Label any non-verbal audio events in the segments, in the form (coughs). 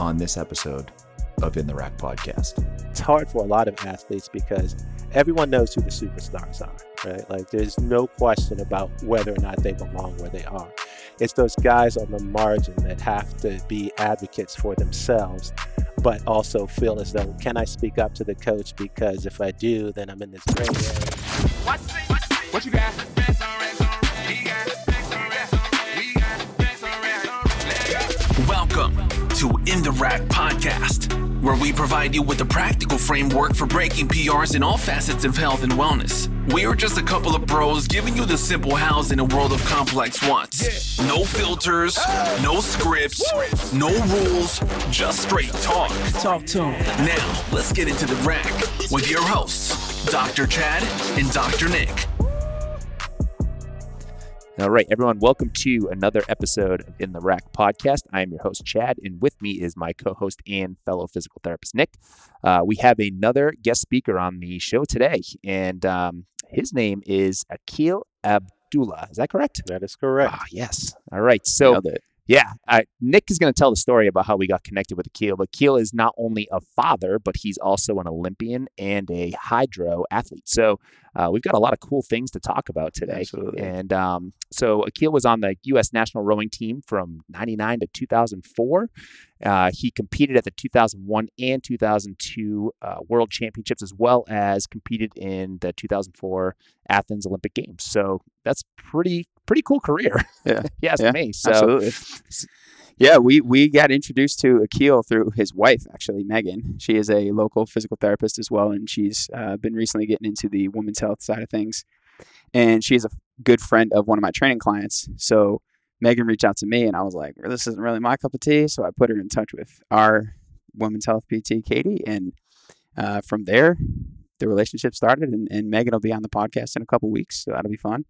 on this episode of In the Rack podcast? It's hard for a lot of athletes because everyone knows who the superstars are, right? Like there's no question about whether or not they belong where they are. It's those guys on the margin that have to be advocates for themselves, but also feel as though, can I speak up to the coach? Because if I do, then I'm in this gray area. What you got? In the Rack Podcast, where we provide you with a practical framework for breaking PRs in all facets of health and wellness. We are just a couple of bros giving you the simple hows in a world of complex wants. No filters, no scripts, no rules, just straight talk. Talk to him. Now, let's get into the rack with your hosts, Dr. Chad and Dr. Nick. All right, everyone, welcome to another episode of In the Rack podcast. I am your host, Chad, and with me is my co host and fellow physical therapist, Nick. Uh, we have another guest speaker on the show today, and um, his name is Aquil Abdullah. Is that correct? That is correct. Ah, yes. All right. So, yeah, uh, Nick is going to tell the story about how we got connected with Aquil. But Aquil is not only a father, but he's also an Olympian and a Hydrow athlete. So uh, we've got a lot of cool things to talk about today. Absolutely. And um, so Aquil was on the U.S. national rowing team from '99 to 2004. Uh, he competed at the 2001 and 2002 uh, World Championships, as well as competed in the 2004 Athens Olympic Games. So that's pretty pretty cool career. Yeah. (laughs) yes, Yeah, me. So Absolutely. Yeah, we we got introduced to Aquil through his wife, actually, Megan. She is a local physical therapist as well, and she's uh, been recently getting into the women's health side of things. And she is a good friend of one of my training clients. So Megan reached out to me, and I was like, "This isn't really my cup of tea." So I put her in touch with our women's health PT, Katie, and uh, from there, the relationship started. And, and Megan will be on the podcast in a couple weeks, so that'll be fun.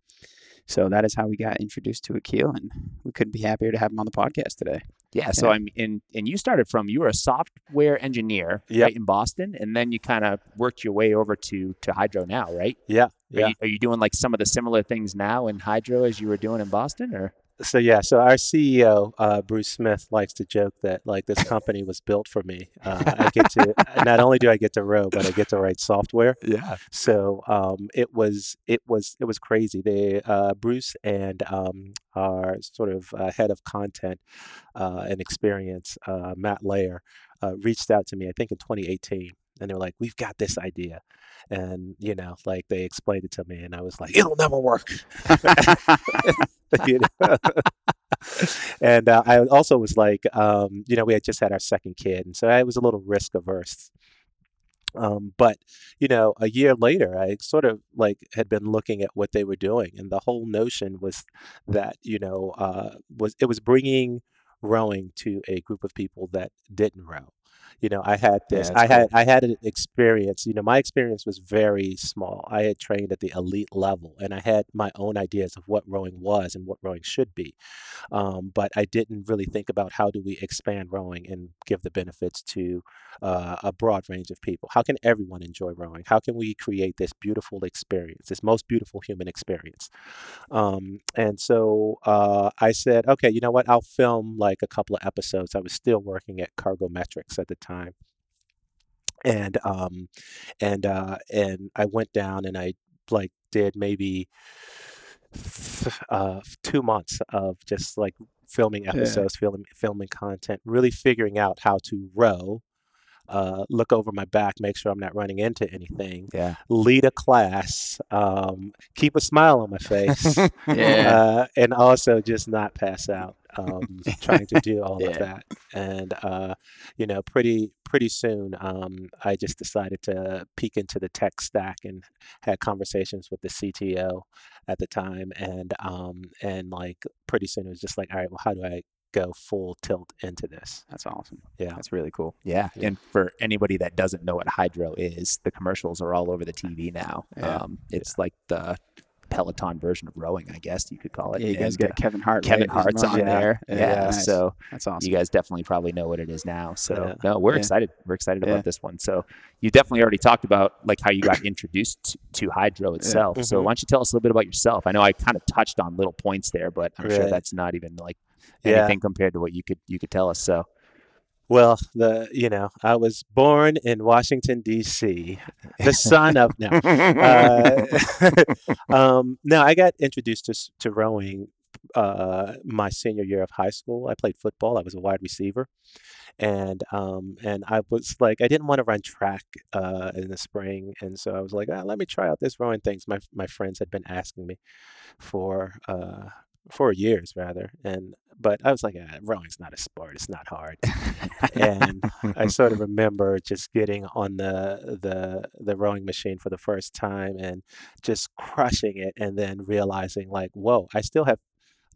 So that is how we got introduced to Aquil, and we couldn't be happier to have him on the podcast today. Yeah, so Yeah. I'm in, and you started from you were a software engineer Yep. right in Boston, and then you kind of worked your way over to to Hydrow now, right? Yeah, Are, yeah. you, are you doing like some of the similar things now in Hydrow as you were doing in Boston, or So yeah, so our CEO uh, Bruce Smith likes to joke that like this company was built for me. Uh, I get to (laughs) not only do I get to row, but I get to write software. Yeah, So um, it was it was it was crazy. They uh, Bruce and um, our sort of uh, head of content uh, and experience, uh, Matt Layer, uh, reached out to me. I think in 2018, and they were like, "We've got this idea," and you know, like they explained it to me, and I was like, "It'll never work." (laughs) And uh, I also was like, um, you know, we had just had our second kid, and so I was a little risk averse. Um, but you know, a year later, I sort of like had been looking at what they were doing, and the whole notion was that you know uh, was it was bringing rowing to a group of people that didn't row. You know, I had this. that's I had cool. I had an experience. You know, my experience was very small. I had trained at the elite level, and I had my own ideas of what rowing was and what rowing should be. Um, but I didn't really think about how do we expand rowing and give the benefits to uh, a broad range of people. How can everyone enjoy rowing? How can we create this beautiful experience, this most beautiful human experience? Um, and so uh, I said, okay, you know what? I'll film like a couple of episodes. I was still working at CargoMetrics at the time. And um, and uh, and I went down and I like did maybe uh, two months of just like filming episodes, filming filming content, really figuring out how to row, uh, look over my back, make sure I'm not running into anything, yeah, lead a class, um, keep a smile on my face, (laughs) Yeah. uh, and also just not pass out. Um, trying to do (laughs) all Yeah. of that, and uh, you know, pretty pretty soon, um, I just decided to peek into the tech stack and had conversations with the CTO at the time, and um, and like pretty soon it was just like, all right, well, how do I go full tilt into this? That's awesome. Yeah. That's really cool. yeah. Yeah. And for anybody that doesn't know what Hydrow is, the commercials are all over the TV now. Yeah. Um, it's like the Peloton version of rowing, I guess you could call it. Yeah, you guys And, got Kevin Hart. uh, Kevin right? Hart's on there. Yeah, Yeah, nice. so That's awesome. you guys definitely probably know what it is now. So Yeah. no, we're Yeah. excited. We're excited Yeah. about this one. So you definitely already talked about like how you got (coughs) introduced to, to Hydrow itself. So Mhm. why don't you tell us a little bit about yourself? I know I kind of touched on little points there, but I'm sure that's not even like Yeah. anything compared to what you could you could tell us. So Well, the you know, I was born in Washington D.C., the son of no. Uh, (laughs) um, no, I got introduced to to rowing uh, my senior year of high school. I played football. I was a wide receiver, and um, and I was like, I didn't want to run track uh, in the spring, and so I was like, ah, let me try out this rowing things. My my friends had been asking me for uh, for years rather, and but I was like, ah, rowing's not a sport. It's not hard. (laughs) and I sort of remember just getting on the the the rowing machine for the first time and just crushing it, and then realizing like, whoa, I still have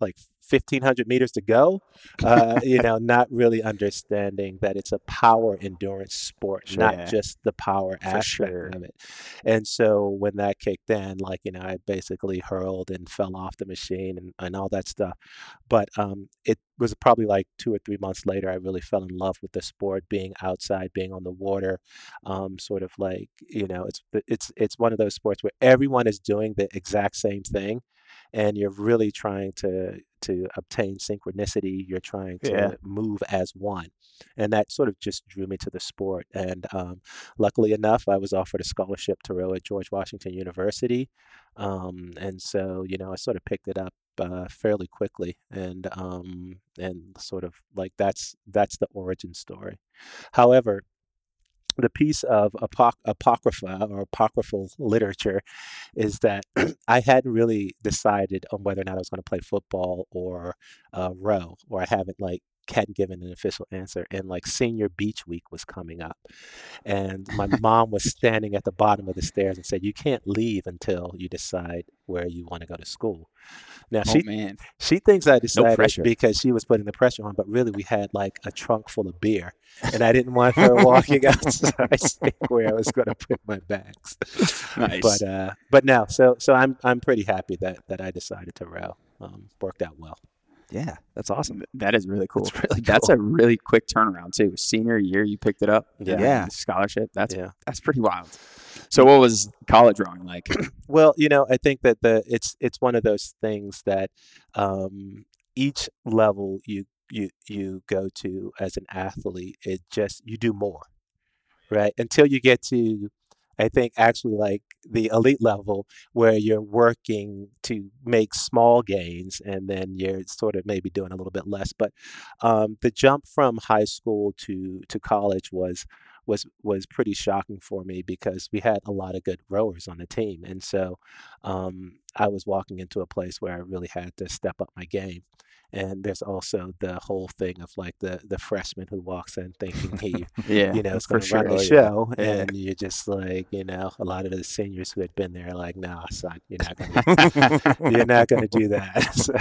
like 1500 meters to go uh, (laughs) you know not really understanding that it's a power endurance sport Sure. not Yeah. just the power For aspect sure. of it and so when that kicked in like you know i basically hurled and fell off the machine and, and all that stuff but um, it was probably like two or three months later i really fell in love with the sport being outside being on the water um, sort of like you know it's it's it's one of those sports where everyone is doing the exact same thing and you're really trying to to obtain synchronicity you're trying to Yeah. move as one and that sort of just drew me to the sport and um, luckily enough i was offered a scholarship to row at george washington university um, and so you know i sort of picked it up uh, fairly quickly and um, and sort of like that's that's the origin story however the piece of apoc- apocrypha or apocryphal literature is that (clears throat) I hadn't really decided on whether or not I was going to play football or uh, row, or I haven't like hadn't given an official answer. And like senior beach week was coming up, and my mom was standing at the bottom of the stairs and said, "You can't leave until you decide where you want to go to school." Now Oh she man, she thinks I decided pressure. because she was putting the pressure on, but really we had like a trunk full of beer, and I didn't want her (laughs) walking (laughs) outside (laughs) where I was going to put my bags. nice. But uh, but no, so so I'm I'm pretty happy that that I decided to row. Um, worked out well. Yeah, that's awesome. that is really cool. That's (laughs) really That's a really quick turnaround too. Senior year, you picked it up. Yeah. Yeah. scholarship. That's Yeah. that's pretty wild. So, what was college rowing like? (clears throat) Well, you know, I think that the it's it's one of those things that um, each level you you you go to as an athlete, it just you do more, right? Until you get to, I think actually like the elite level where you're working to make small gains, and then you're sort of maybe doing a little bit less. But um, the jump from high school to to college was was was pretty shocking for me because we had a lot of good rowers on the team, and so um, I was walking into a place where I really had to step up my game. And there's also the whole thing of like the the freshman who walks in thinking (laughs) he yeah, you know is going to run the Oh, yeah. show, Yeah. and you're just like you know a lot of the seniors who had been there are like nah son you're not gonna (laughs) you're not going to do that. (laughs) so,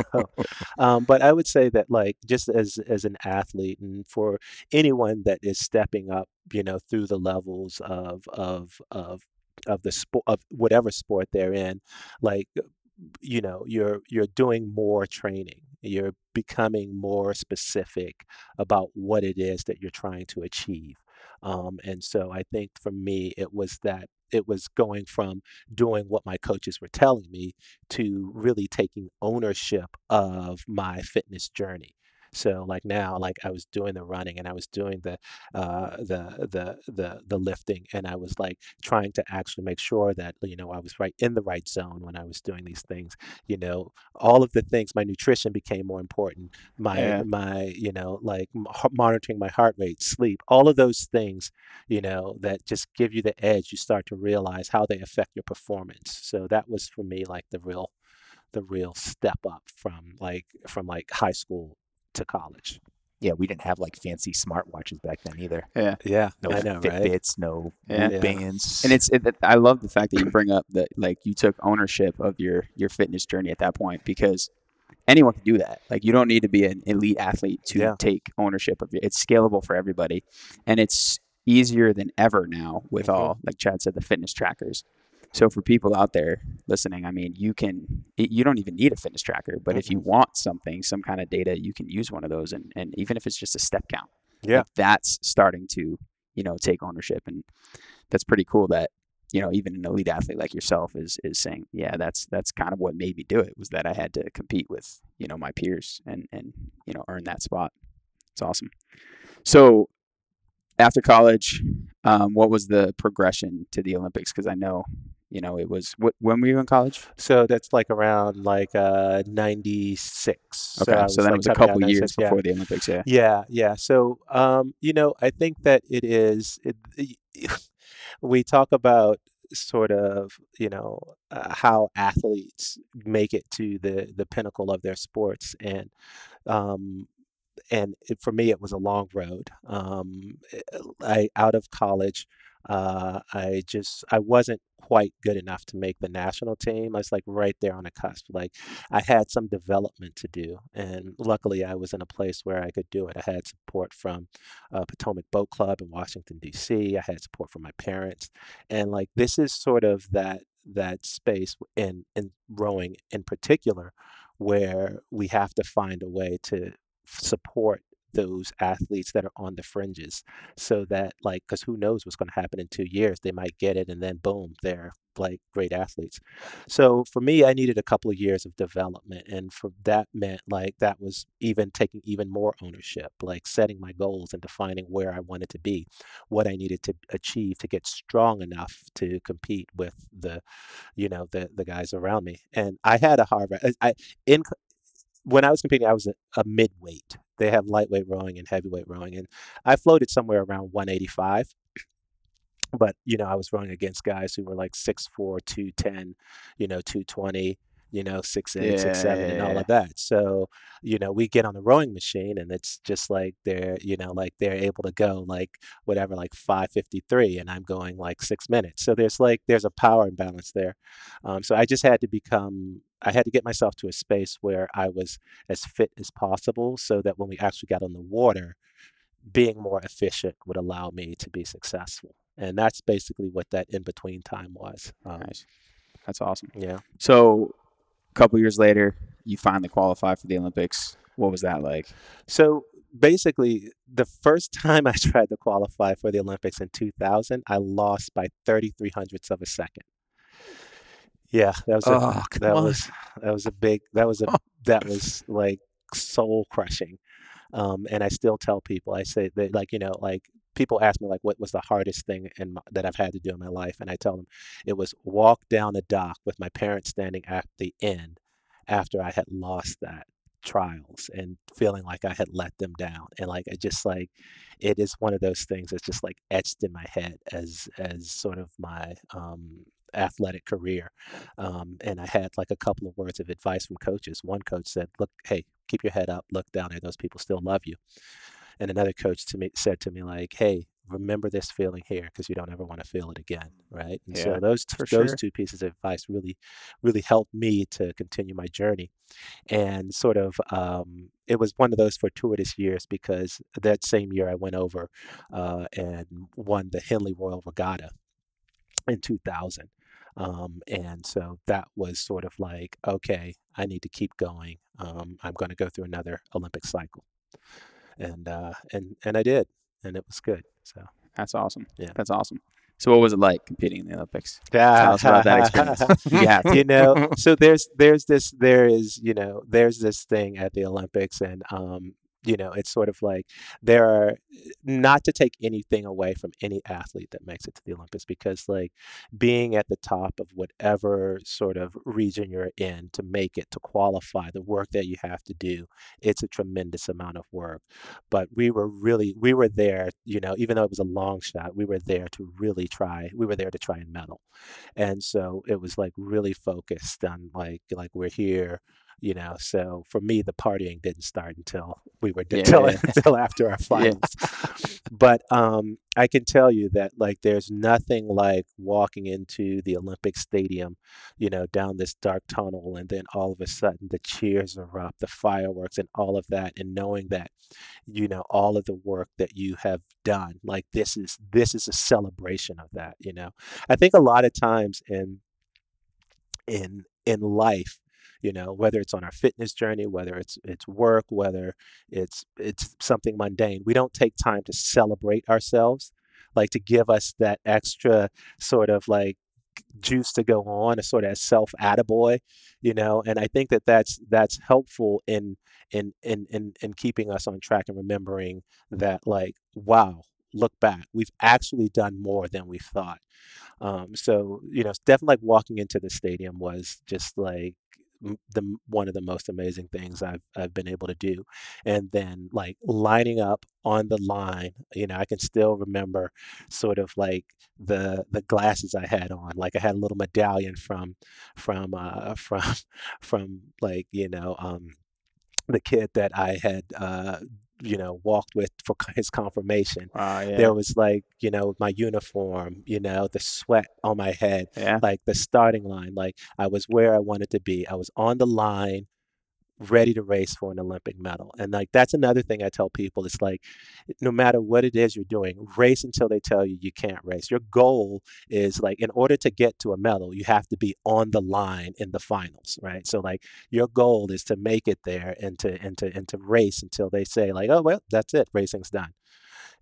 um, but I would say that like just as as an athlete and for anyone that is stepping up, you know, through the levels of of of of the sport of whatever sport they're in, like you know you're you're doing more training. You're becoming more specific about what it is that you're trying to achieve. Um, and so i think for me it was that it was going from doing what my coaches were telling me to really taking ownership of my fitness journey so like now like i was doing the running and i was doing the uh the the the the lifting and i was like trying to actually make sure that you know i was right in the right zone when i was doing these things you know all of the things my nutrition became more important my Yeah. my you know like m- h- monitoring my heart rate sleep all of those things you know that just give you the edge you start to realize how they affect your performance so that was for me like the real the real step up from like from like high school to college Yeah, we didn't have like fancy smartwatches back then either. Yeah, yeah No i know right Fitbits, no Yeah. Whoop bands. and it's it, it- I love the fact that you bring up that like you took ownership of your your fitness journey at that point because anyone can do that. Like you don't need to be an elite athlete to Yeah. take ownership of it. It's scalable for everybody, and it's easier than ever now with Mhm. all like Chad said the fitness trackers. So for people out there listening, I mean, you can it, you don't even need a fitness tracker, but if you want something, some kind of data, you can use one of those, and and even if it's just a step count, Yeah. like, that's starting to you know take ownership, and that's pretty cool that you know even an elite athlete like yourself is is saying yeah that's that's kind of what made me do it was that i had to compete with you know my peers and and you know earn that spot it's awesome so after college, um, what was the progression to the Olympics? Because I know, you know, it was wh- when were you in college? So that's like around like uh, 96. Okay, I so that like was a couple 96, years yeah. before the Olympics. Yeah. Yeah, yeah. So, um, you know, I think that it is. It, (laughs) we talk about sort of, you know, uh, how athletes make it to the the pinnacle of their sports, and um, and it, for me, it was a long road. Um, I out of college, uh, I just I wasn't quite good enough to make the national team. I was like right there on the cusp. Like I had some development to do, and luckily I was in a place where I could do it. I had support from uh, Potomac Boat Club in Washington D.C. I had support from my parents, and like this is sort of that that space in in rowing in particular where we have to find a way to support those athletes that are on the fringes so that like because who knows what's going to happen in two years they might get it and then boom they're like great athletes so for me i needed a couple of years of development and for that meant like that was even taking even more ownership like setting my goals and defining where i wanted to be what i needed to achieve to get strong enough to compete with the you know the the guys around me and i had a harvard i, I in when I was competing, I was a, a midweight. They have lightweight rowing and heavyweight rowing, and I floated somewhere around 185. But you know, I was rowing against guys who were like 6'4", 210, you know, 220, you know, six eight, six seven, and all Yeah. of that. So, you know, we get on the rowing machine, and it's just like they're, you know, like they're able to go like whatever, like five fifty three, and I'm going like six minutes. So there's like there's a power imbalance there. Um, so I just had to become. I had to get myself to a space where I was as fit as possible, so that when we actually got on the water, being more efficient would allow me to be successful. And that's basically what that in between time was. Um, Nice. That's awesome. yeah. So, a couple years later, you finally qualify for the Olympics. What was that like? So basically, the first time (laughs) I tried to qualify for the Olympics in 2000, I lost by 33 hundredths of a second. Yeah, that was a, Oh, that on. was that was a big that was a (laughs) that was like soul crushing. Um, and I still tell people, I say that like you know like people ask me like what was the hardest thing in my, that I've had to do in my life, and I tell them it was walk down the dock with my parents standing at the end after I had lost that trials and feeling like I had let them down. And like I just like it is one of those things that's just like etched in my head as as sort of my um athletic career. Um and I had like a couple of words of advice from coaches. One coach said, Look, hey, keep your head up, look down there, those people still love you. And another coach to me said to me like, "Hey, remember this feeling here because you don't ever want to feel it again, right?" And Yeah, so those those sure. two pieces of advice really, really helped me to continue my journey. And sort of, um, it was one of those fortuitous years because that same year I went over uh, and won the Henley Royal Regatta in 2000. Um, and so that was sort of like, okay, I need to keep going. Um, I'm going to go through another Olympic cycle and uh, and and I did, and it was good. So That's awesome. Yeah. That's awesome. So, what was it like competing in the Olympics? yeah, us about that experience. (laughs) You you know, (laughs) so there's there's this there is you know there's this thing at the Olympics, and um, you know, it's sort of like there are not to take anything away from any athlete that makes it to the Olympics because like being at the top of whatever sort of region you're in to make it to qualify the work that you have to do it's a tremendous amount of work. But we were really we were there you know even though it was a long shot we were there to really try we were there to try and medal. And so it was like really focused on like like we're here you know so for me the partying didn't start until we were (laughs) Yeah, (laughs) until, yeah. until after our finals. But um i can tell you that like there's nothing like walking into the olympic stadium you know down this dark tunnel and then all of a sudden the cheers are up the fireworks and all of that and knowing that you know all of the work that you have done like this is this is a celebration of that you know? I think a lot of times in in in life you know whether it's on our fitness journey whether it's it's work whether it's it's something mundane we don't take time to celebrate ourselves like to give us that extra sort of like juice to go on a sort of self attaboy you know and i think that that's that's helpful in in in in, in keeping us on track and remembering that like wow look back, we've actually done more than we thought. Um, so you know, it's definitely like walking into the stadium was just like the one of the most amazing things I've I've been able to do, and then like lining up on the line. You know, I can still remember sort of like the the glasses I had on. Like I had a little medallion from from uh, (laughs) from from like you know um, the kid that I had uh, you know walked with for his confirmation. Wow, yeah. There was like you know my uniform, you know the sweat on my head, yeah. like the starting line. Like I was where I wanted to be. I was on the line ready to race for an Olympic medal. And like that's another thing I tell people. It's like no matter what it is you're doing, race until they tell you you can't race. Your goal is like in order to get to a medal, you have to be on the line in the finals, right? So like your goal is to make it there and to and to and to race until they say like, oh well, that's it, racing's done.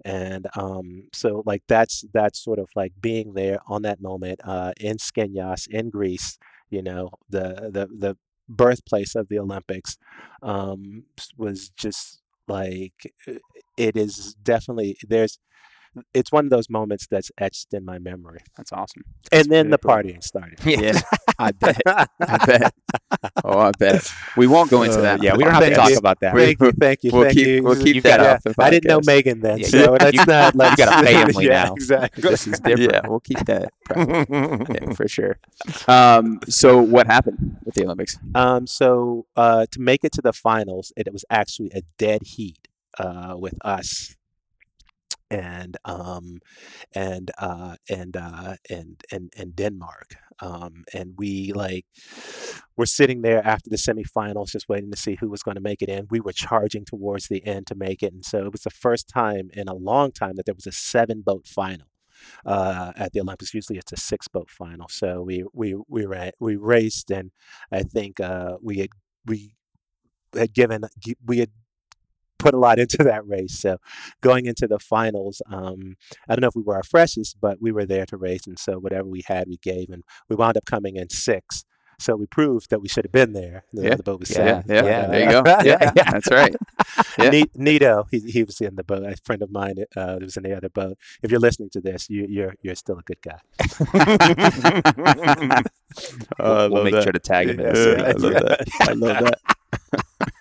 And um, so like that's that's sort of like being there on that moment uh, in Schinias in Greece, you know, the the the birthplace of the Olympics, um, was just like it is definitely there's it's one of those moments that's etched in my memory. That's awesome. And then the cool. partying started. Yeah, I bet. I bet. Oh, I bet. We won't go into Uh, that. yeah, we don't have to talk you. about that. We- Thank you, thank you, we'll thank keep- you. we'll keep You've that got off the I didn't know. Megan then, Yeah, so you- let's you- not. Let's, got a family yeah, now. Exactly. This is different. Yeah, we'll keep that. (laughs) yeah, for sure. Um, so what happened with the Olympics? Um, so uh, to make it to the finals, it, was actually a dead heat uh, with us and um, and uh, and uh, and and and Denmark. Um, and we like were sitting there after the semifinals, just waiting to see who was going to make it in. We were charging towards the end to make it, and so it was the first time in a long time that there was a seven boat final uh, at the Olympics. Usually it's a six boat final. So we we we ran, we raced, and I think uh, we had we had given we had put a lot into (laughs) that race. So going into the finals, um, I don't know if we were our freshest, but we were there to race, and so whatever we had, we gave, and we wound up coming in sixth. So we proved that we should have been there. The, Yeah. the boat was Yeah, seven. yeah, Yeah, there you go. Yeah, (laughs) that's right. (laughs) Yeah. Nito, he, he was in the boat. A friend of mine uh, was in the other boat. If you're listening to this, you, you're you're still a good guy. we'll we'll make sure to tag him in this. Yeah, I love that. I love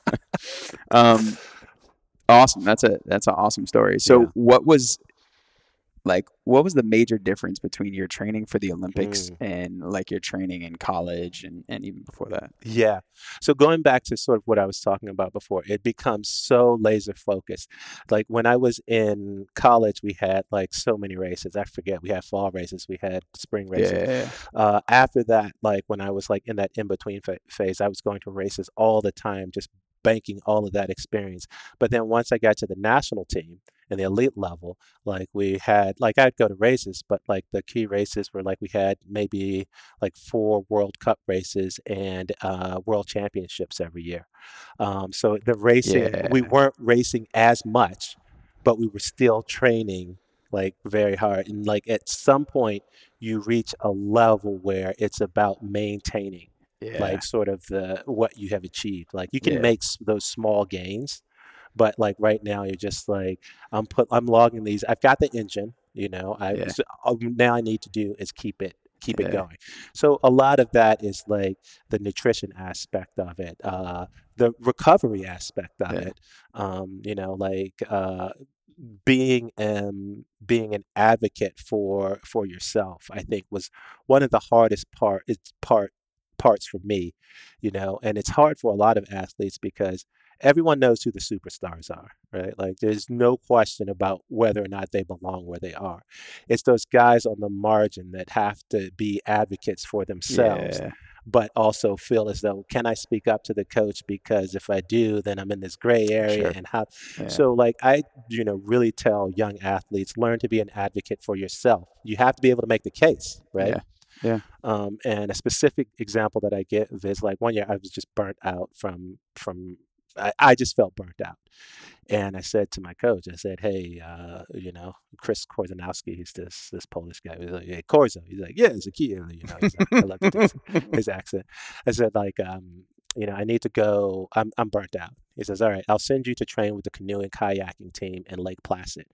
that. um, awesome. That's a that's an awesome story. So, Yeah. what was like? What was the major difference between your training for the Olympics Mm. and like your training in college and, and even before that? Yeah. So going back to sort of what I was talking about before, it becomes so laser focused. Like when I was in college, we had like so many races. I forget. We had fall races. We had spring races. Yeah, uh, after that, like when I was like in that in between fa- phase, I was going to races all the time, just banking all of that experience. But then once I got to the national team and the elite level, like we had, like I'd go to races, but like the key races were like we had maybe like four World Cup races and uh, World Championships every year. Um, so the racing, we weren't racing as much, but we were still training like very hard. And like at some point, you reach a level where it's about maintaining yeah, like sort of the what you have achieved like you can Yeah. make those small gains but like right now you're just like i'm put i'm logging these i've got the engine you know i Yeah. so, now i need to do is keep it keep it going so a lot of that is like the nutrition aspect of it uh the recovery aspect of it um you know like uh being um being an advocate for for yourself i think was one of the hardest part it's part parts for me you know and it's hard for a lot of athletes because everyone knows who the superstars are right like there's no question about whether or not they belong where they are it's those guys on the margin that have to be advocates for themselves yeah, but also feel as though can i speak up to the coach because if i do then i'm in this gray area Sure. and how yeah. so like I you know really tell young athletes learn to be an advocate for yourself. You have to be able to make the case, right? Yeah. Yeah. Um, and a specific example that I give is like one year I was just burnt out from from I, I just felt burnt out. And I said to my coach, I said, "Hey, uh, you know, Chris Korzeniowski, he's this this Polish guy. He's like, hey, Korzo. He's like, yeah, it's a key. You know, he's like, I love his, (laughs) his accent. I said, like, um, you know, I need to go. I'm I'm burnt out. He says, all right, I'll send you to train with the canoe and kayaking team in Lake Placid.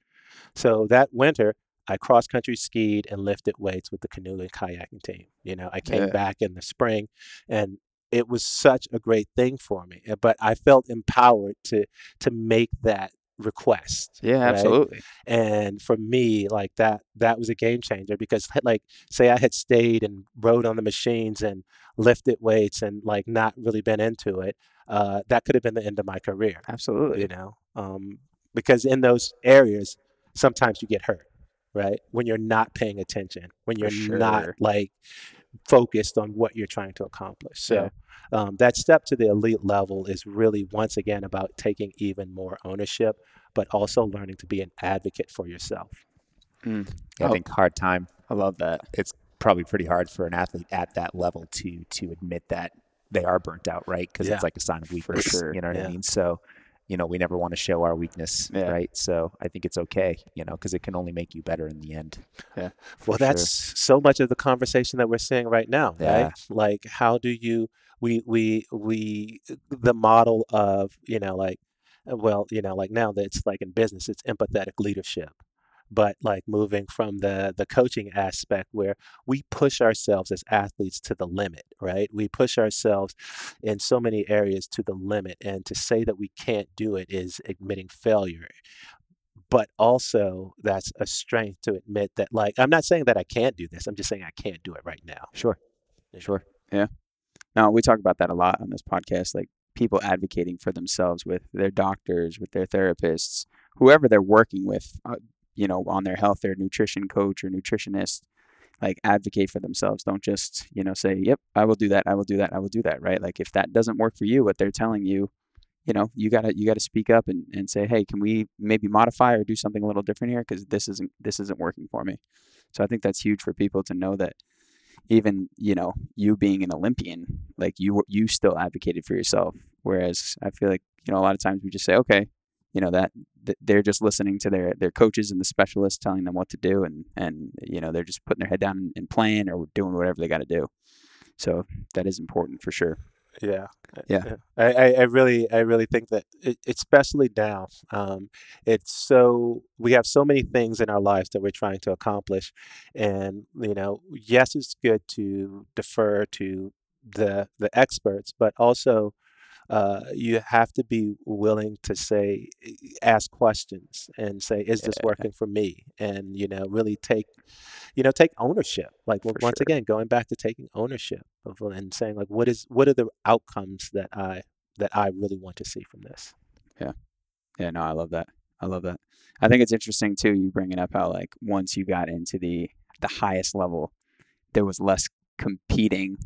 So that winter, I cross country skied and lifted weights with the canoe and kayaking team. You know, I came Yeah. back in the spring and it was such a great thing for me. uh, But I felt empowered to to make that request. Yeah, right? absolutely. And for me, like that that was a game changer because like say I had stayed and rode on the machines and lifted weights and like not really been into it, uh, that could have been the end of my career Absolutely. you know um, because in those areas sometimes you get hurt right when you're not paying attention when you're not like focused on what you're trying to accomplish so um, that step to the elite level is really once again about taking even more ownership but also learning to be an advocate for yourself I Oh. think hard time. I love that. It's probably pretty hard for an athlete at that level to to admit that they are burnt out, right? Because Yeah. it's like a sign of weakness. sure, You know what yeah. I mean? So, you know, we never want to show our weakness, Yeah. right? So I think it's okay, you know, because it can only make you better in the end. Yeah. well that's so much of the conversation that we're seeing right now Yeah. right like how do you we we we the model of you know like well you know like now that it's like in business it's empathetic leadership but like moving from the the coaching aspect where we push ourselves as athletes to the limit right we push ourselves in so many areas to the limit and to say that we can't do it is admitting failure but also that's a strength to admit that like i'm not saying that i can't do this i'm just saying i can't do it right now Sure. Sure. yeah now we talk about that a lot on this podcast. Like people advocating for themselves with their doctors, with their therapists, whoever they're working with, uh, you know, on their health, their nutrition coach or nutritionist. Like advocate for themselves. Don't just you know say, "Yep, I will do that. I will do that. I will do that." Right? Like if that doesn't work for you, what they're telling you, you know, you gotta you gotta speak up and, and say, "Hey, can we maybe modify or do something a little different here? Because this isn't this isn't working for me." So I think that's huge for people to know that even you know you being an olympian like you you still advocated for yourself whereas i feel like you know a lot of times we just say okay you know that th- they're just listening to their their coaches and the specialists telling them what to do and and you know they're just putting their head down and playing or doing whatever they got to do. So that is important for sure. Yeah, Yeah. I, I, I really, I really think that, it, especially now, um, it's so we have so many things in our lives that we're trying to accomplish, and you know, yes, it's good to defer to the the experts, but also uh, you have to be willing to say, ask questions and say, is this Yeah. working for me? And you know, really take, you know, take ownership. Like For once sure. again, going back to taking ownership of and saying like, what is what are the outcomes that I that I really want to see from this? Yeah. Yeah no i love that i love that i think it's interesting too you bringing up how like once you got into the the highest level there was less competing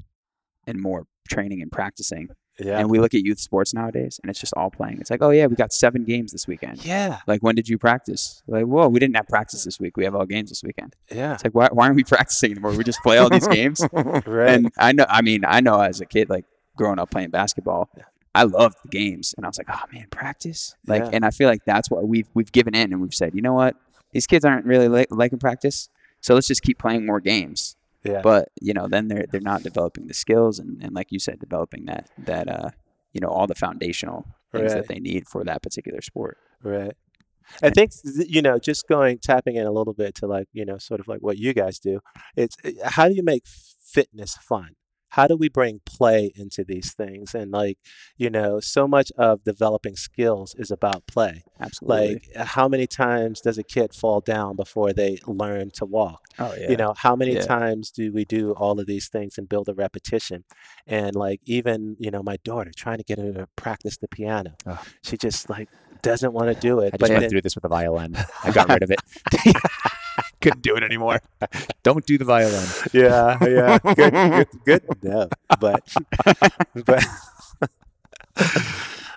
and more training and practicing Yeah. And we look at youth sports nowadays, and it's just all playing. It's like, oh yeah, we got seven games this weekend. yeah. Like, when did you practice? Like, whoa, we didn't have practice this week. We have all games this weekend. Yeah. It's like, why, why aren't we (laughs) practicing anymore? We just play all these games. (laughs) Right. And I know, I mean, I know as a kid, like growing up playing basketball, Yeah. I loved the games, and I was like, oh man, practice. Like, Yeah. and I feel like that's what we've we've given in, and we've said, you know what, these kids aren't really li- liking practice, so let's just keep playing more games. Yeah. But you know, then they're they're not developing the skills, and, and like you said, developing that that uh you know all the foundational things Right. that they need for that particular sport. Right. I think you know, just going tapping in a little bit to like you know, sort of like what you guys do. It's uh, how do you make fitness fun? How do we bring play into these things? And like you know, so much of developing skills is about play. Absolutely. Like, uh, how many times does a kid fall down before they learn to walk? oh yeah. you know how many Yeah. times do we do all of these things and build a repetition and like even you know my daughter trying to get her to practice the piano Ugh. she just like doesn't want to do it I but just went then- through this with the violin. I got rid of it. (laughs) (laughs) (laughs) Couldn't do it anymore. (laughs) Don't do the violin. yeah yeah (laughs) good good, good no but but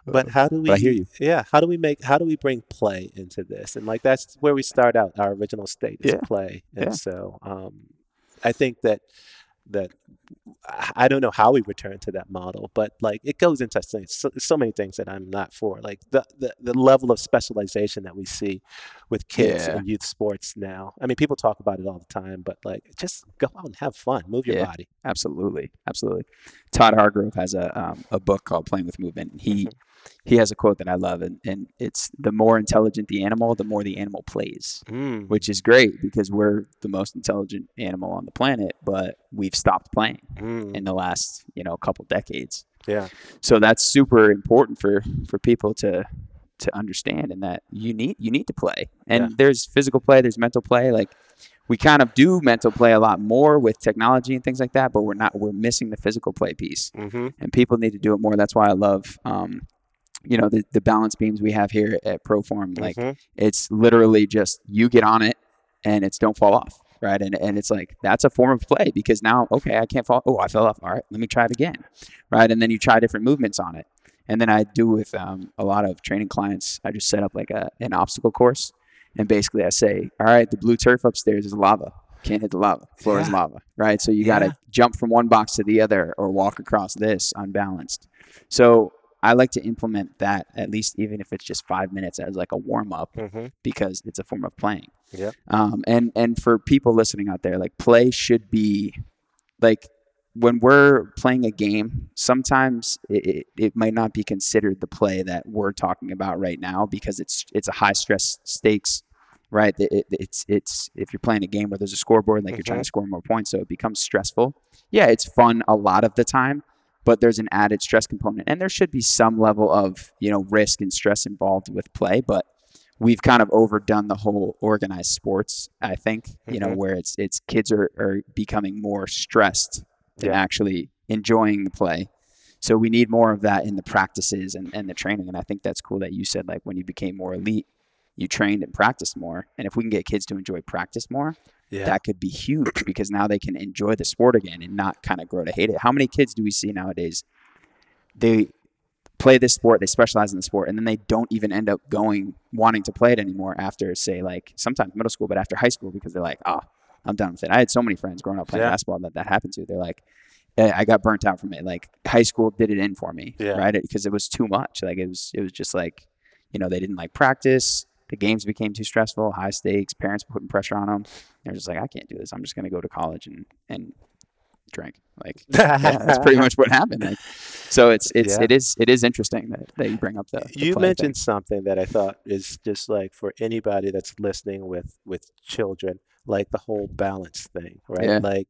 but how do we But I hear you. yeah how do we make how do we bring play into this and like that's where we start out our original state is Yeah. play and Yeah. so um i think that that I- don't know how we return to that model but like it goes into so, so, so many things that i'm not for like the, the the level of specialization that we see with kids Yeah. in youth sports now i mean people talk about it all the time but like just go out and have fun move your Yeah. body Absolutely, absolutely. Todd Hargrove has a um, a book called Playing with Movement. and He he has a quote that I love, and, and it's the more intelligent the animal, the more the animal plays, Mm. which is great because we're the most intelligent animal on the planet, but we've stopped playing Mm. in the last you know couple decades. Yeah. So that's super important for for people to to understand, and that you need you need to play. And Yeah. there's physical play, there's mental play. Like we kind of do mental play a lot more with technology and things like that, but we're not we're missing the physical play piece Mm-hmm. and people need to do it more. That's why I love, um, you know, the, the balance beams we have here at Proform. Like Mhm. it's literally just you get on it and it's don't fall off, right? And and it's like that's a form of play because now okay, I can't fall. Oh, I fell off. All right, let me try it again, right? And then you try different movements on it. And then I do with um, a lot of training clients. I just set up like a an obstacle course, and basically I say, all right, the blue turf upstairs is lava. Can't hit the lava. Floor is lava, right? So you got to jump from one box to the other or walk across this unbalanced. So I like to implement that at least, even if it's just five minutes as like a warm up, Mm-hmm. because it's a form of playing. Yep. Um, and and for people listening out there, like play should be like when we're playing a game. Sometimes it, it, it might not be considered the play that we're talking about right now because it's it's a high stress stakes. Right, It- it- it's it's if you're playing a game where there's a scoreboard, like you're trying to score more points, so it becomes stressful. Yeah, it's fun a lot of the time, but there's an added stress component, and there should be some level of you know risk and stress involved with play. But we've kind of overdone the whole organized sports. I think you know Mhm. where it's it's kids are, are becoming more stressed than Yeah. actually enjoying the play. So we need more of that in the practices and, and the training. And I think that's cool that you said like when you became more elite, you trained and practiced more. And if we can get kids to enjoy practice more, Yeah. that could be huge because now they can enjoy the sport again and not kind of grow to hate it. How many kids do we see nowadays? They play this sport, they specialize in the sport, and then they don't even end up going wanting to play it anymore after, say, like sometimes middle school, but after high school because they're like, oh, I'm done with it. I had so many friends growing up playing Yeah. basketball that that happened to. They're like, I got burnt out from it. Like high school did it in for me, Yeah. right? Because it was too much. Like it was, it was just like, you know, they didn't like practice. The games became too stressful, high stakes. Parents putting pressure on them. They're just like, I can't do this. I'm just going to go to college and and drink. Like (laughs) that's pretty much what happened. Like, so it's it's Yeah. it is it is interesting that, that you bring up the, the you mentioned thing. something that I thought is just like for anybody that's listening with with children, like the whole balance thing, right? Yeah. Like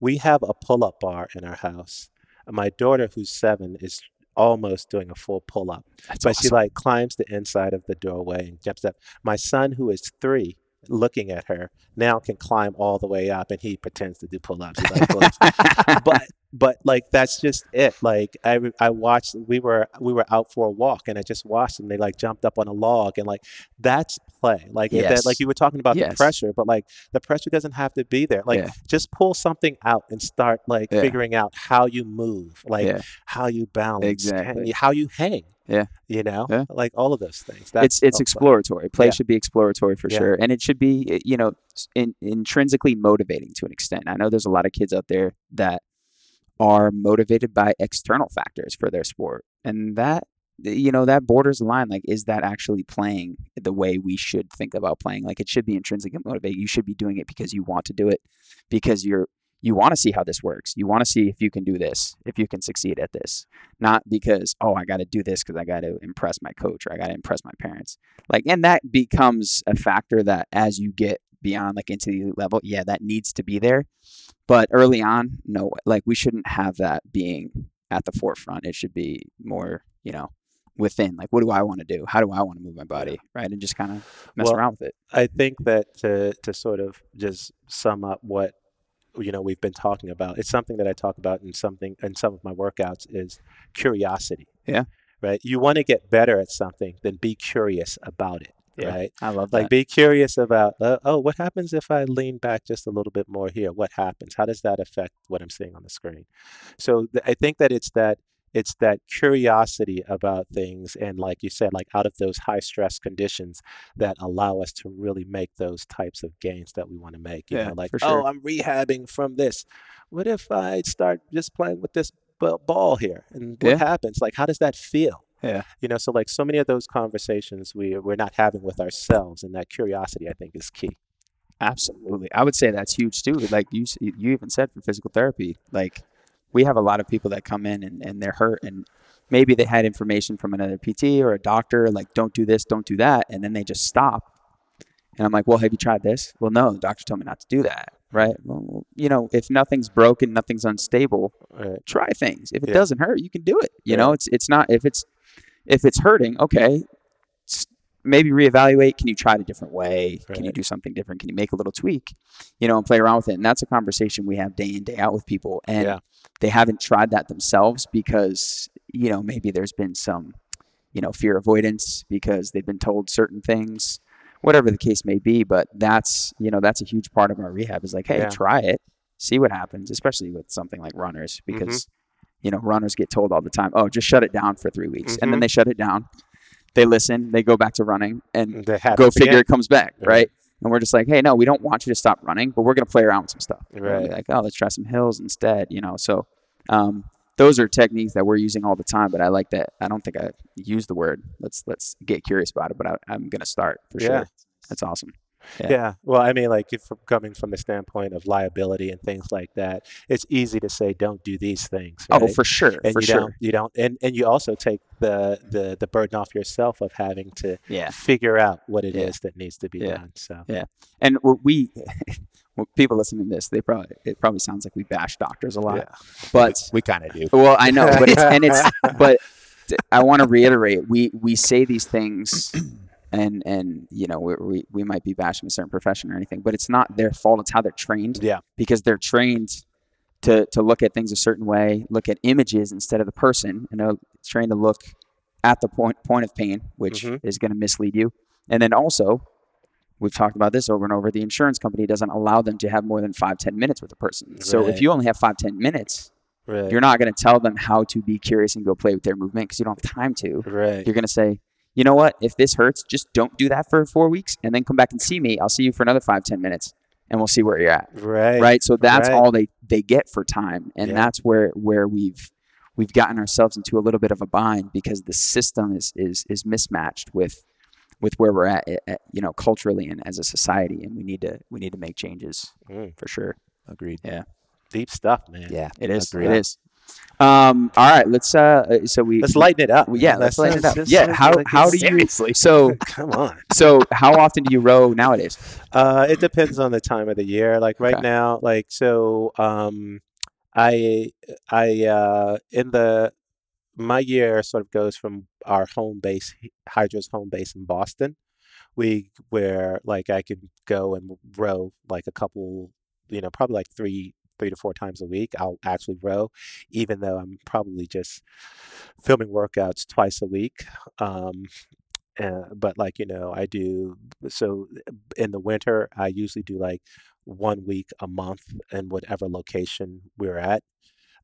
we have a pull-up bar in our house. My daughter, who's seven, is almost doing a full pull-up, That's but she like climbs the inside of the doorway and jumps up. My son, who is three, looking at her now can climb all the way up, and he pretends to do pull-ups. He like (laughs) but but like that's just it like i i watched we were we were out for a walk and i just watched them they like jumped up on a log and like that's play like it- that, like you were talking about Yes. the pressure but like the pressure doesn't have to be there like Yeah. just pull something out and start like Yeah. figuring out how you move like Yeah. how you balance Exactly. how you hang Yeah. you know like all of those things it's that's it's play. exploratory. Play should be exploratory for sure, and it should be you know in, intrinsically motivating to an extent. I know there's a lot of kids out there that are motivated by external factors for their sport, and that you know that borders the line. Like, is that actually playing the way we should think about playing? Like, it should be intrinsically motivated. You should be doing it because you want to do it, because you're you want to see how this works. You want to see if you can do this, if you can succeed at this, not because oh I got to do this because I got to impress my coach or I got to impress my parents. Like, and that becomes a factor that as you get beyond like into the elite level, yeah, that needs to be there. But early on, no, like we shouldn't have that being at the forefront. It should be more, you know, within. Like, what do I want to do? How do I want to move my body, right? And just kind of mess Well, around with it. I think that to to sort of just sum up what you know we've been talking about, it's something that I talk about in something in some of my workouts is curiosity. Yeah. Right. You want to get better at something, then be curious about it. Yeah. Right. I love that. Like be curious about uh, oh what happens if I lean back just a little bit more here? What happens? How does that affect what I'm seeing on the screen? So th- I think that it's that it's that curiosity about things and like you said like out of those high stress conditions that allow us to really make those types of gains that we want to make you Yeah, know like for oh i'm rehabbing from this what if i start just playing with this ball here and what Yeah. happens like how does that feel Yeah. you know so like so many of those conversations we we're not having with ourselves and that curiosity i think is key Absolutely. I would say that's huge too. Like you, you even said for physical therapy, like we have a lot of people that come in and, and they're hurt and maybe they had information from another PT or a doctor like don't do this, don't do that, and then they just stop. And I'm like, well, have you tried this? Well, no, the doctor told me not to do that. Right? Well, you know, if nothing's broken, nothing's unstable, Right. try things. If it Yeah. doesn't hurt, you can do it. You Yeah. know, it's it's not if it's if it's hurting, okay, maybe reevaluate. Can you try it a different way? Can you do something different? Can you make a little tweak? You know, and play around with it. And that's a conversation we have day in day out with people, and Yeah. they haven't tried that themselves because you know maybe there's been some you know fear avoidance because they've been told certain things whatever the case may be but that's you know that's a huge part of our rehab is like hey Yeah. try it see what happens especially with something like runners Mm-hmm. You know runners get told all the time oh just shut it down for three weeks and then Mhm. they shut it down they listen they go back to running and go figure again. it comes back Right. right and we're just like hey no we don't want you to stop running but we're going to play around with some stuff We're gonna be Right. like oh let's try some hills instead you know so um, those are techniques that we're using all the time but i like that i don't think i use the word let's let's get curious about it but I, i'm going to start for Yeah. sure that's awesome Yeah. Yeah. Well, I mean, like, if from coming from the standpoint of liability and things like that, it's easy to say, don't do these things. oh for sure and for you sure don't, you don't, and, and you also take the, the the burden off yourself of having to yeah figure out what it is Yeah. that needs to be done. So yeah. and we (laughs) people listening to this they probably it probably sounds like we bash doctors a lot (laughs) but We kind of do. Well, I know, but it's and it's (laughs) but I want to reiterate we we say these things (clears throat) and and you know we, we we might be bashing a certain profession or anything, but it's not their fault. It's how they're trained. Yeah. because they're trained to to look at things a certain way, look at images instead of the person, and they're trained to look at the point point of pain, which Mhm. is going to mislead you. And then also, we've talked about this over and over. The insurance company doesn't allow them to have more than five ten minutes with a person. So if you only have five ten minutes, right, you're not going to tell them how to be curious and go play with their movement because you don't have time to. right, You're going to say, you know what? If this hurts, just don't do that for four weeks and then come back and see me. I'll see you for another five, ten minutes and we'll see where you're at. right, Right. So that's right. all they, they get for time. And Yeah. that's where, where we've, we've gotten ourselves into a little bit of a bind because the system is, is, is mismatched with, with where we're at, eh, eh, you know, culturally and as a society. And we need to, we need to make changes Mm, for sure. Agreed. Yeah. Deep stuff, man. Yeah. It is. Agreed. It is. Um, all right. Let's, uh, so we, Let's lighten it up. Well, yeah, man. let's lighten it up. Yeah, how- like- how do you- Seriously. So, (laughs) Come on. so how often do you row nowadays? Uh, it depends on the time of the year. Like right Okay. now, like so, um, I I uh, in the my year sort of goes from our home base, Hydrow's home base in Boston. We where like I could go and row like a couple, you know, probably like three three to four times a week. I'll actually row, even though I'm probably just filming workouts twice a week. Um, uh, but like you know, I do so in the winter. I usually do like one week a month in whatever location we're at.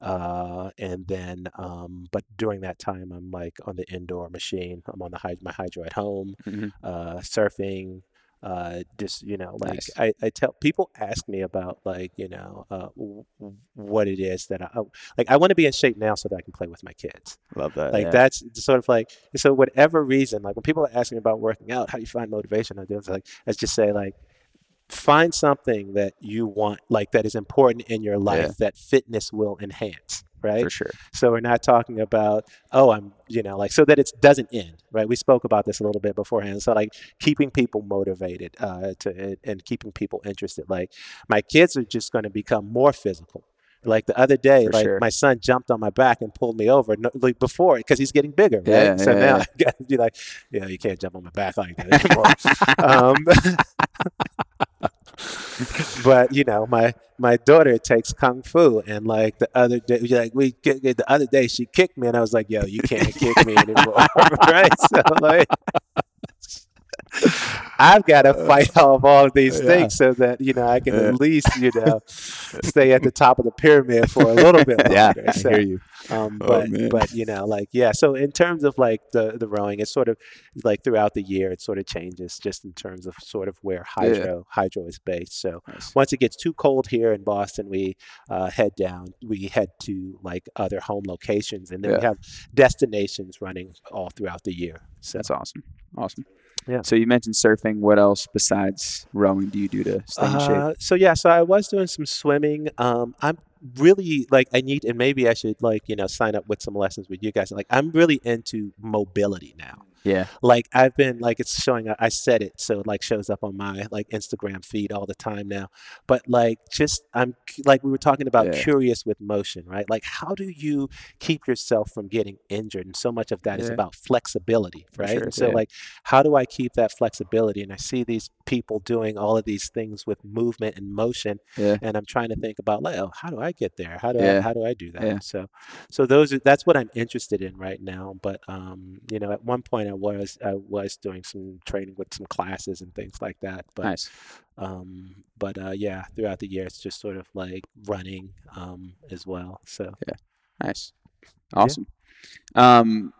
Uh, and then, um, but during that time, I'm like on the indoor machine. I'm on the hyd- my Hydrow at home, Mhm. uh, surfing. Uh, just you know, like Nice. I, I tell people ask me about like you know uh, w- what it is that I oh, like. I want to be in shape now so that I can play with my kids. Love that. Like that's sort of like so. Whatever reason, like when people are asking about working out, how do you find motivation? I do it's like let's just say like find something that you want, like that is important in your life that fitness will enhance. Right. for sure. So we're not talking about, oh, I'm, you know, like, so that it doesn't end, right? We spoke about this a little bit beforehand. So, like, keeping people motivated uh, to and keeping people interested. Like, my kids are just going to become more physical. Like the other day, For like sure. my son jumped on my back and pulled me over. No, like before, because he's getting bigger, right? Yeah, so yeah, now yeah. I got to be like, yeah, you can't jump on my back like that anymore. (laughs) um, (laughs) but you know, my my daughter takes kung fu, and like the other day, like we the other day, she kicked me, and I was like, "Yo, you can't kick me anymore," (laughs) right? So like, I've got to fight (laughs) off all of these Yeah. things so that you know I can Yeah. at least you (laughs) know stay at the top of the pyramid for a little bit longer. Yeah, I So, hear you. um, Oh, but man. but you know, like yeah. So in terms of like the the rowing, it's sort of like throughout the year, it sort of changes just in terms of sort of where Hydrow Hydrow is based. So Nice. once it gets too cold here in Boston, we uh, head down. We head to like other home locations, and then we have destinations running all throughout the year. So That's awesome. Awesome. Yeah. So you mentioned surfing. What else besides rowing do you do to stay in shape? Uh, so yeah, so I was doing some swimming. Um, I'm really like I need and maybe I should like you know sign up with some lessons with you guys. Like I'm really into mobility now. Yeah. Like I've been like it's showing up I set it so it like shows up on my like Instagram feed all the time now. But like just I'm like we were talking about Yeah. curious with motion, right? Like how do you keep yourself from getting injured? And so much of that is Yeah. about flexibility, right? sure, And so yeah. like how do I keep that flexibility? And I see these people doing all of these things with movement and motion and I'm trying to think about like, oh, how do I get there? How do I how do I do that? So so those are that's what I'm interested in right now. But um, you know, at one point I was I was doing some training with some classes and things like that. But Nice. um, but uh, yeah, throughout the year it's just sort of like running um as well. So yeah, Nice. Awesome. Um,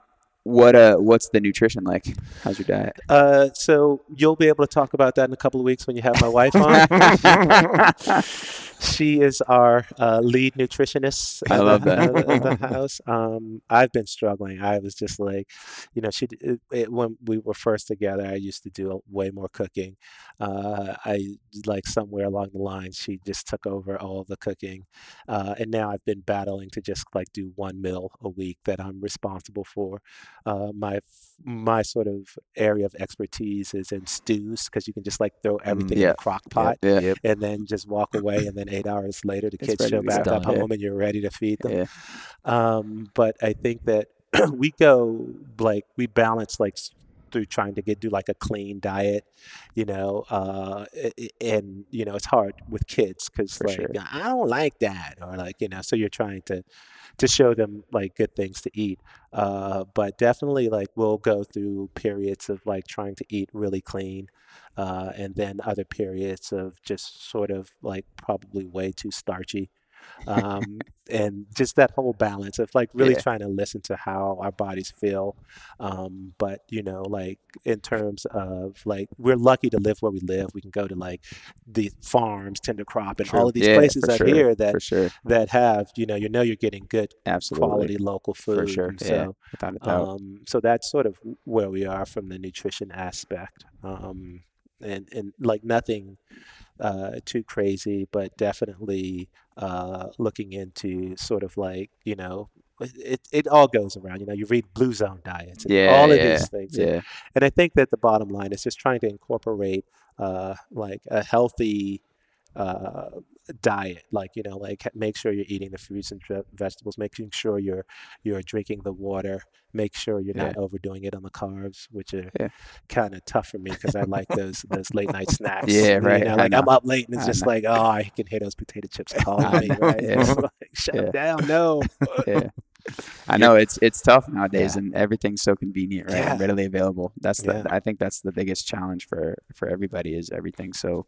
what uh, what's the nutrition like? How's your diet? uh, so you'll be able to talk about that in a couple of weeks when you have my wife on. (laughs) she is our uh, lead nutritionist I love the, that. the- the house. Um, I've been struggling. I was just like, you know, she it, it, when we were first together, I used to do way more cooking. Uh, I like somewhere along the line, she just took over all the cooking, uh, and now I've been battling to just like do one meal a week that I'm responsible for. Uh, my my sort of area of expertise is in stews because you can just like throw everything in yeah. a crock pot Yeah. Yep. and then just walk away and then eight hours later the kids show back done, up yeah. home and you're ready to feed them Yeah. um, but i think that (clears throat) we go like we balance like s- through trying to get do like a clean diet you know uh and you know it's hard with kids because like sure. i don't like that or like you know so you're trying to to show them like good things to eat uh but definitely like we'll go through periods of like trying to eat really clean uh and then other periods of just sort of like probably way too starchy um, and just that whole balance of like really Yeah. trying to listen to how our bodies feel. Um, but you know, like in terms of like we're lucky to live where we live. We can go to like the farms, Tendercrop, and all of these Yeah, places out sure, here that sure. that have you know you know you're getting good Absolutely. quality local food. For sure. yeah. So Without a doubt. um, so that's sort of where we are from the nutrition aspect. Um, and, and like nothing uh, too crazy, but definitely uh, looking into sort of like, you know, it, it all goes around. You know, you read blue zone diets and yeah. all of yeah, these things. And, Yeah. and I think that the bottom line is just trying to incorporate uh, like a healthy uh, diet, like you know, like make sure you're eating the fruits and vegetables, making sure you're you're drinking the water, make sure you're not overdoing it on the carbs, which are Yeah. kind of tough for me because I like those those late night (laughs) snacks. Yeah, you right, know, like I'm up late and it's I just know. like, oh, I can hear those potato chips (laughs) calling me, right? yeah. (laughs) Like, shut Yeah. down, no. yeah. I know it's it's tough nowadays, Yeah. and everything's so convenient, right? Yeah. readily available. That's the Yeah. I think that's the biggest challenge for for everybody is everything so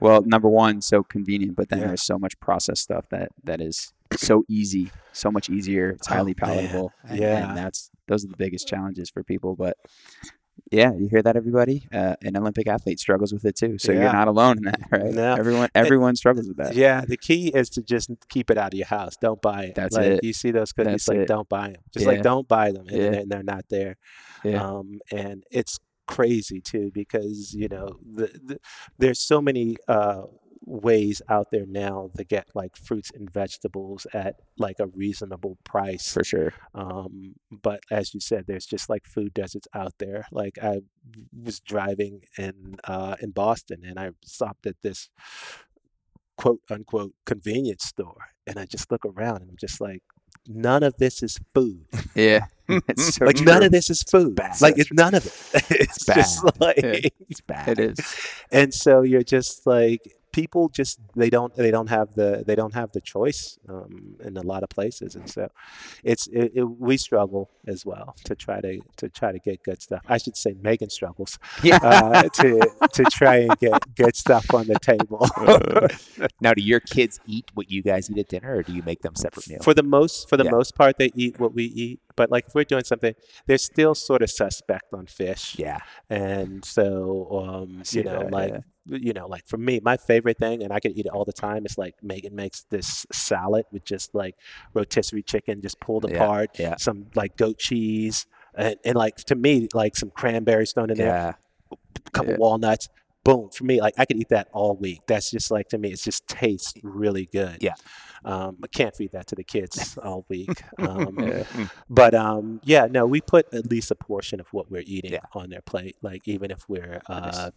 well. Number one, so convenient, but then Yeah. there's so much processed stuff that that is so easy, so much easier. It's highly Oh, palatable, and, Yeah. and that's those are the biggest challenges for people. But yeah, you hear that, everybody? Uh, an Olympic athlete struggles with it too, so Yeah. you're not alone in that, (laughs) right? No. Everyone everyone struggles with that. Yeah, the key is to just keep it out of your house. Don't buy it. That's like it. you see those cookies, That's like it. don't buy them. Just Yeah. like don't buy them, and, Yeah. they're, and they're not there. Yeah. Um, and it's crazy too because you know the, the, there's so many uh, ways out there now to get like fruits and vegetables at like a reasonable price. for sure. Um, but as you said, there's just like food deserts out there. Like I was driving in uh, in Boston, and I stopped at this quote unquote convenience store, and I just look around, and I'm just like, none of this is food. Yeah, (laughs) it's (laughs) so like none of this is food. bad. Like it's none of it. (laughs) it's just bad. like, It's bad. It is. and so you're just like people just they don't they don't have the they don't have the choice um, in a lot of places and so it's it, it, we struggle as well to try to to try to get good stuff i should say megan struggles Yeah. uh, to to try and get good stuff on the table (laughs) now, do your kids eat what you guys eat at dinner, or do you make them separate meals? for the most for the Yeah. most part they eat what we eat but like if we're doing something they're still sort of suspect on fish yeah, and so um you know that, like you know like for me my favorite thing and i could eat it all the time is like megan makes this salad with just like rotisserie chicken just pulled Yeah, apart yeah. some like goat cheese and, and like to me like some cranberries thrown in there a couple Yeah. walnuts boom for me. Like I could eat that all week. That's just like to me, it just tastes really good. Yeah. Um, I can't feed that to the kids all week. Um, (laughs) Yeah. But um, yeah, no, we put at least a portion of what we're eating Yeah. on their plate. Like even if we're uh,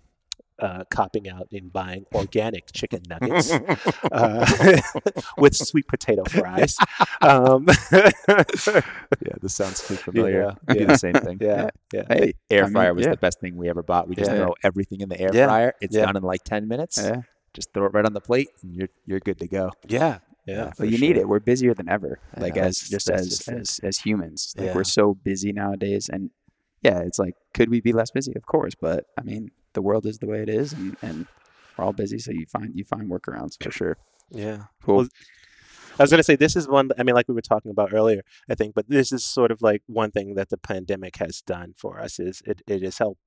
uh, copping out and buying organic chicken nuggets (laughs) uh, (laughs) with sweet potato fries. Um, Yeah, this sounds too familiar. Yeah, We do the same thing. yeah, yeah. Hey, Air I mean, fryer was yeah. the best thing we ever bought. We just Yeah. throw everything in the air Yeah. fryer. It's Yeah. done in like ten minutes. Yeah. Just throw it right on the plate, and you're you're good to go. Yeah, yeah. Well, you need it. We're busier than ever. I Like know. as just as just as as humans, like Yeah. we're so busy nowadays. And yeah, it's like, could we be less busy? Of course, but I mean, the world is the way it is, and, and we're all busy. So you find you find workarounds for sure. Yeah. Cool. Well, I was going to say this is one. I mean, like we were talking about earlier, I think, but this is sort of like one thing that the pandemic has done for us is it, it has helped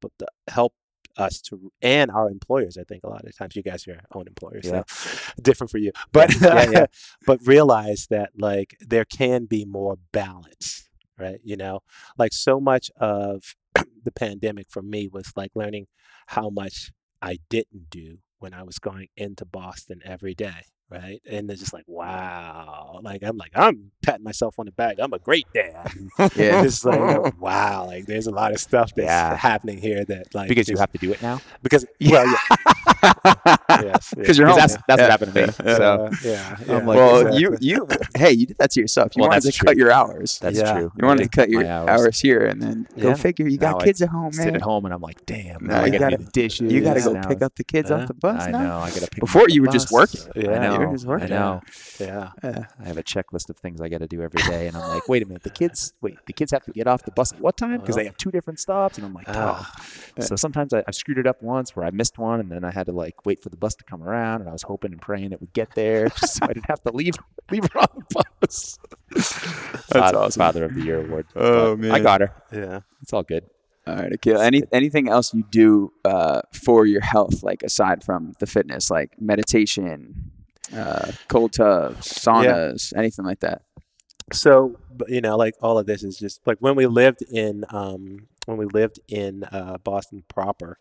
help us to and our employers. I think a lot of times you guys are your own employers, Yeah. so (laughs) different for you, but Yeah, yeah. (laughs) but realize that like there can be more balance, right? You know, like so much of (clears throat) the pandemic for me was like learning how much I didn't do when I was going into Boston every day, right? And they're just like, wow, like I'm like I'm patting myself on the back. I'm a great dad. Yeah. it's like, (laughs) wow, like there's a lot of stuff that's Yeah. happening here that like Because you have to do it now. because well, yeah, (laughs) yes, Because you're home. That's that's Yeah. what happened to me. Yeah. So uh, yeah, yeah, I'm like, well, exactly. you you (laughs) hey, you did that to yourself. You Well, wanted that's to cut your hours. that's Yeah. true. you wanted to cut your hours. hours. here and then go figure. You got Now I kids at home, sit man. at home and I'm like, damn, Now now I you gotta gotta- do the dishes. You got to go now- pick up the kids off the bus I know. I gotta pick 'em Before up the you were just working. Yeah, I know. you were just working. I know. yeah. Yeah. I have a checklist of things I got to do every day, and I'm like, wait a minute, the kids, wait, the kids have to get off the bus at what time? Because they have two different stops, and I'm like, oh. Ah. So sometimes I, I've screwed it up once where I missed one, and then I had to like wait for the bus to come around, and I was hoping and praying it would get there, (laughs) just so I didn't have to leave leave her on the bus. (laughs) Father, awesome. Father of the Year award. Oh, But I got her. Yeah. It's all good. All right, Aquil. Any anything else you do uh, for your health, like aside from the fitness, like meditation, uh, cold tubs, saunas, anything like that? So, you know, like all of this is just like when we lived in um, when we lived in uh, Boston proper.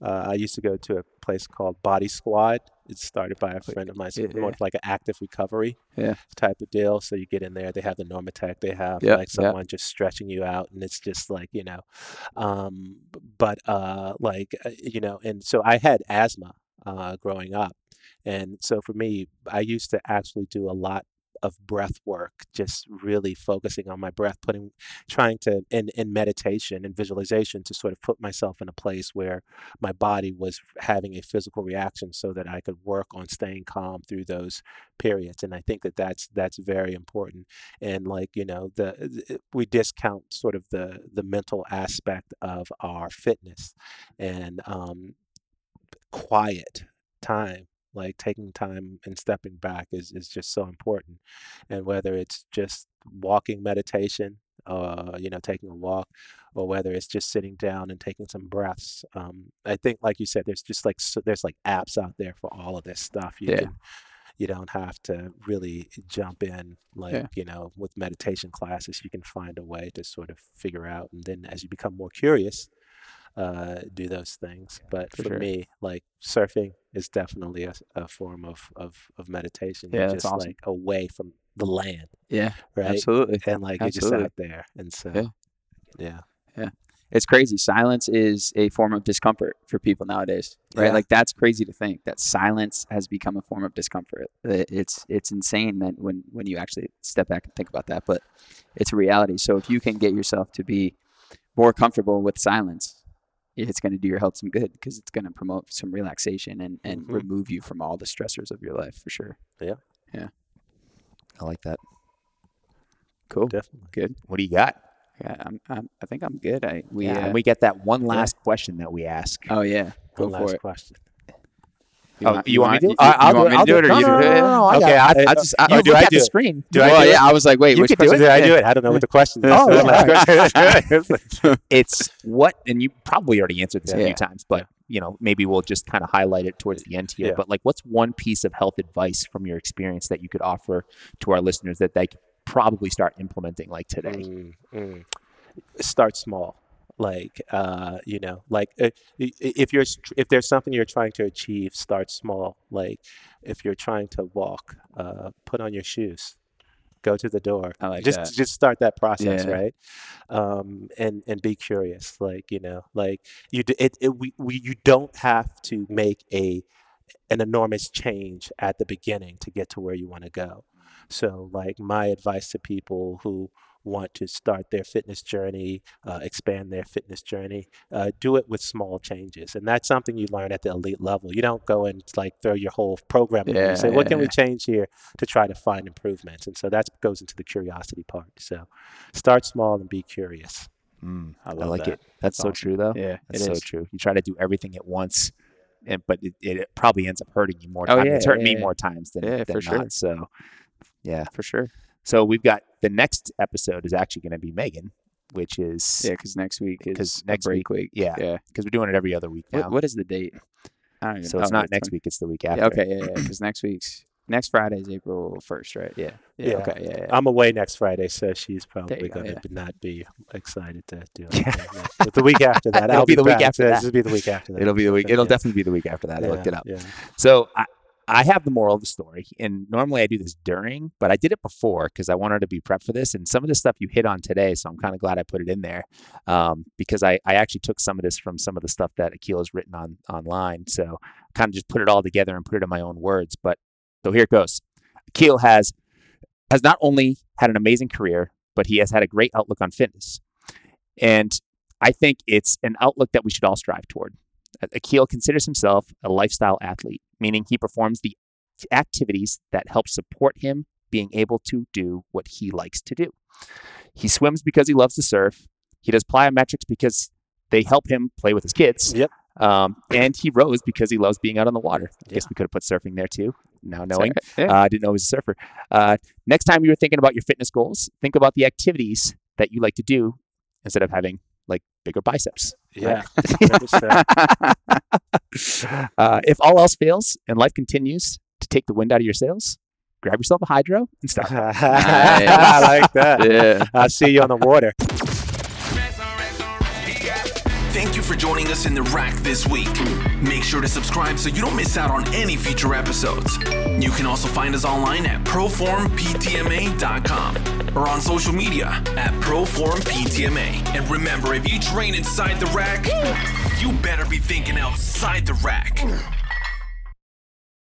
Uh, I used to go to a place called Body Squad. It's started by a friend of mine. So Yeah. more of like an active recovery Yeah. type of deal. So you get in there, they have the Normatec, they have Yeah, like someone just stretching you out, and it's just like you know, um, but uh, like uh, you know, and so I had asthma uh, growing up, and so for me, I used to actually do a lot of breath work, just really focusing on my breath, putting, trying to, in, in meditation and visualization, to sort of put myself in a place where my body was having a physical reaction so that I could work on staying calm through those periods. And I think that that's, that's very important. And like, you know, the, the- we discount sort of the, the mental aspect of our fitness and um, quiet time like taking time and stepping back is, is just so important and whether it's just walking meditation uh you know taking a walk or whether it's just sitting down and taking some breaths um i think like you said there's just like so, there's like apps out there for all of this stuff you Yeah. can you don't have to really jump in like you know with meditation classes you can find a way to sort of figure out and then as you become more curious uh, do those things. But For for, sure. me, like surfing is definitely a, a form of, of, of meditation. Yeah, You're just awesome. like away from the land, Yeah, right? absolutely. And like you're just out there. And so, Yeah. yeah. It's crazy. Silence is a form of discomfort for people nowadays, right? Yeah. Like that's crazy to think that silence has become a form of discomfort. It's it's insane that when when you actually step back and think about that, but it's a reality. So if you can get yourself to be more comfortable with silence, it's going to do your health some good because it's going to promote some relaxation and and Mhm. remove you from all the stressors of your life for sure. Yeah. Yeah. I like that. Cool. Definitely. Good. What do you got? Yeah, I'm, I'm I think I'm good. I we yeah, uh, and we get that one last question that we ask. oh yeah. Go One for last it. question. Oh, you, want me to? Do it? I- I'll you want me to I'll do it or No, you no, do no, it? no, no, I Okay. I- I just I, you you do, look I at do the it. screen. Do I well, do it? I was like, wait, You which could do question? Did I do it? I don't know what the question is. Oh, yeah. (laughs) it's what, and you probably already answered this a Yeah. few times, but you know, maybe we'll just kind of highlight it towards the end here. Yeah. But like, what's one piece of health advice from your experience that you could offer to our listeners that they could probably start implementing like today? Mm, mm. Start small. Like, uh, you know, like uh, if you're if there's something you're trying to achieve, start small. Like, if you're trying to walk, uh, put on your shoes, go to the door. Like just that. just start that process, Yeah. right? Um, and and be curious. Like, you know, like you it, it we, we you don't have to make a an enormous change at the beginning to get to where you want to go. So, like, my advice to people who want to start their fitness journey, uh, expand their fitness journey, uh, do it with small changes. And that's something you learn at the elite level. You don't go and like throw your whole program in there and say, Yeah, what can yeah, we change here to try to find improvements? And so that goes into the curiosity part. So, start small and be curious. Mm, I, love like that. it. That's, so awesome. true, though. Yeah, That's it so is. true. You try to do everything at once, and, but it, it probably ends up hurting you more. Oh, times. yeah, it's hurt yeah, me yeah. more times than, Yeah, than for sure. not. So, yeah. for sure. So we've got the next episode is actually going to be Megan, which is Yeah, because next week is 'Cause a next break week. yeah, yeah. because we're doing it every other week now. What, what is the date? I don't even. so it's oh, not next 20 week; it's the week Yeah, after. okay, yeah, yeah. Because next week's next Friday is April first, right? Yeah. Yeah. Yeah. Okay. Yeah. yeah. I'm away next Friday, so she's probably go, going to yeah. not be excited to do it. (laughs) Yeah. But the week after that, (laughs) It'll I'll be the week after that. This will be the week after that. It'll be the week. It'll Yeah. definitely be the week after that. I looked Yeah, it up. Yeah. So I, I have the moral of the story, and normally I do this during, but I did it before because I wanted to be prepped for this. And some of the stuff you hit on today, so I'm kind of glad I put it in there um, because I, I actually took some of this from some of the stuff that Aquil has written on online. So kind of just put it all together and put it in my own words. But so here it goes. Aquil has has not only had an amazing career, but he has had a great outlook on fitness, and I think it's an outlook that we should all strive toward. Aquil considers himself a lifestyle athlete, meaning he performs the activities that help support him being able to do what he likes to do. He swims because he loves to surf. He does plyometrics because they help him play with his kids. Yep. Um, and he rows because he loves being out on the water. I guess we could have put surfing there too. Now knowing, right. uh, Yeah. I didn't know he was a surfer. Uh, next time you're thinking about your fitness goals, think about the activities that you like to do instead of having like bigger biceps. Yeah. 100%. (laughs) (laughs) uh, if all else fails and life continues to take the wind out of your sails, grab yourself a Hydrow and start. (laughs) I like that. yeah. I'll see you on the water. Joining us in the rack this week. Make sure to subscribe so you don't miss out on any future episodes. You can also find us online at proformptma.com or on social media at proformptma. And remember, if you train inside the rack, you better be thinking outside the rack.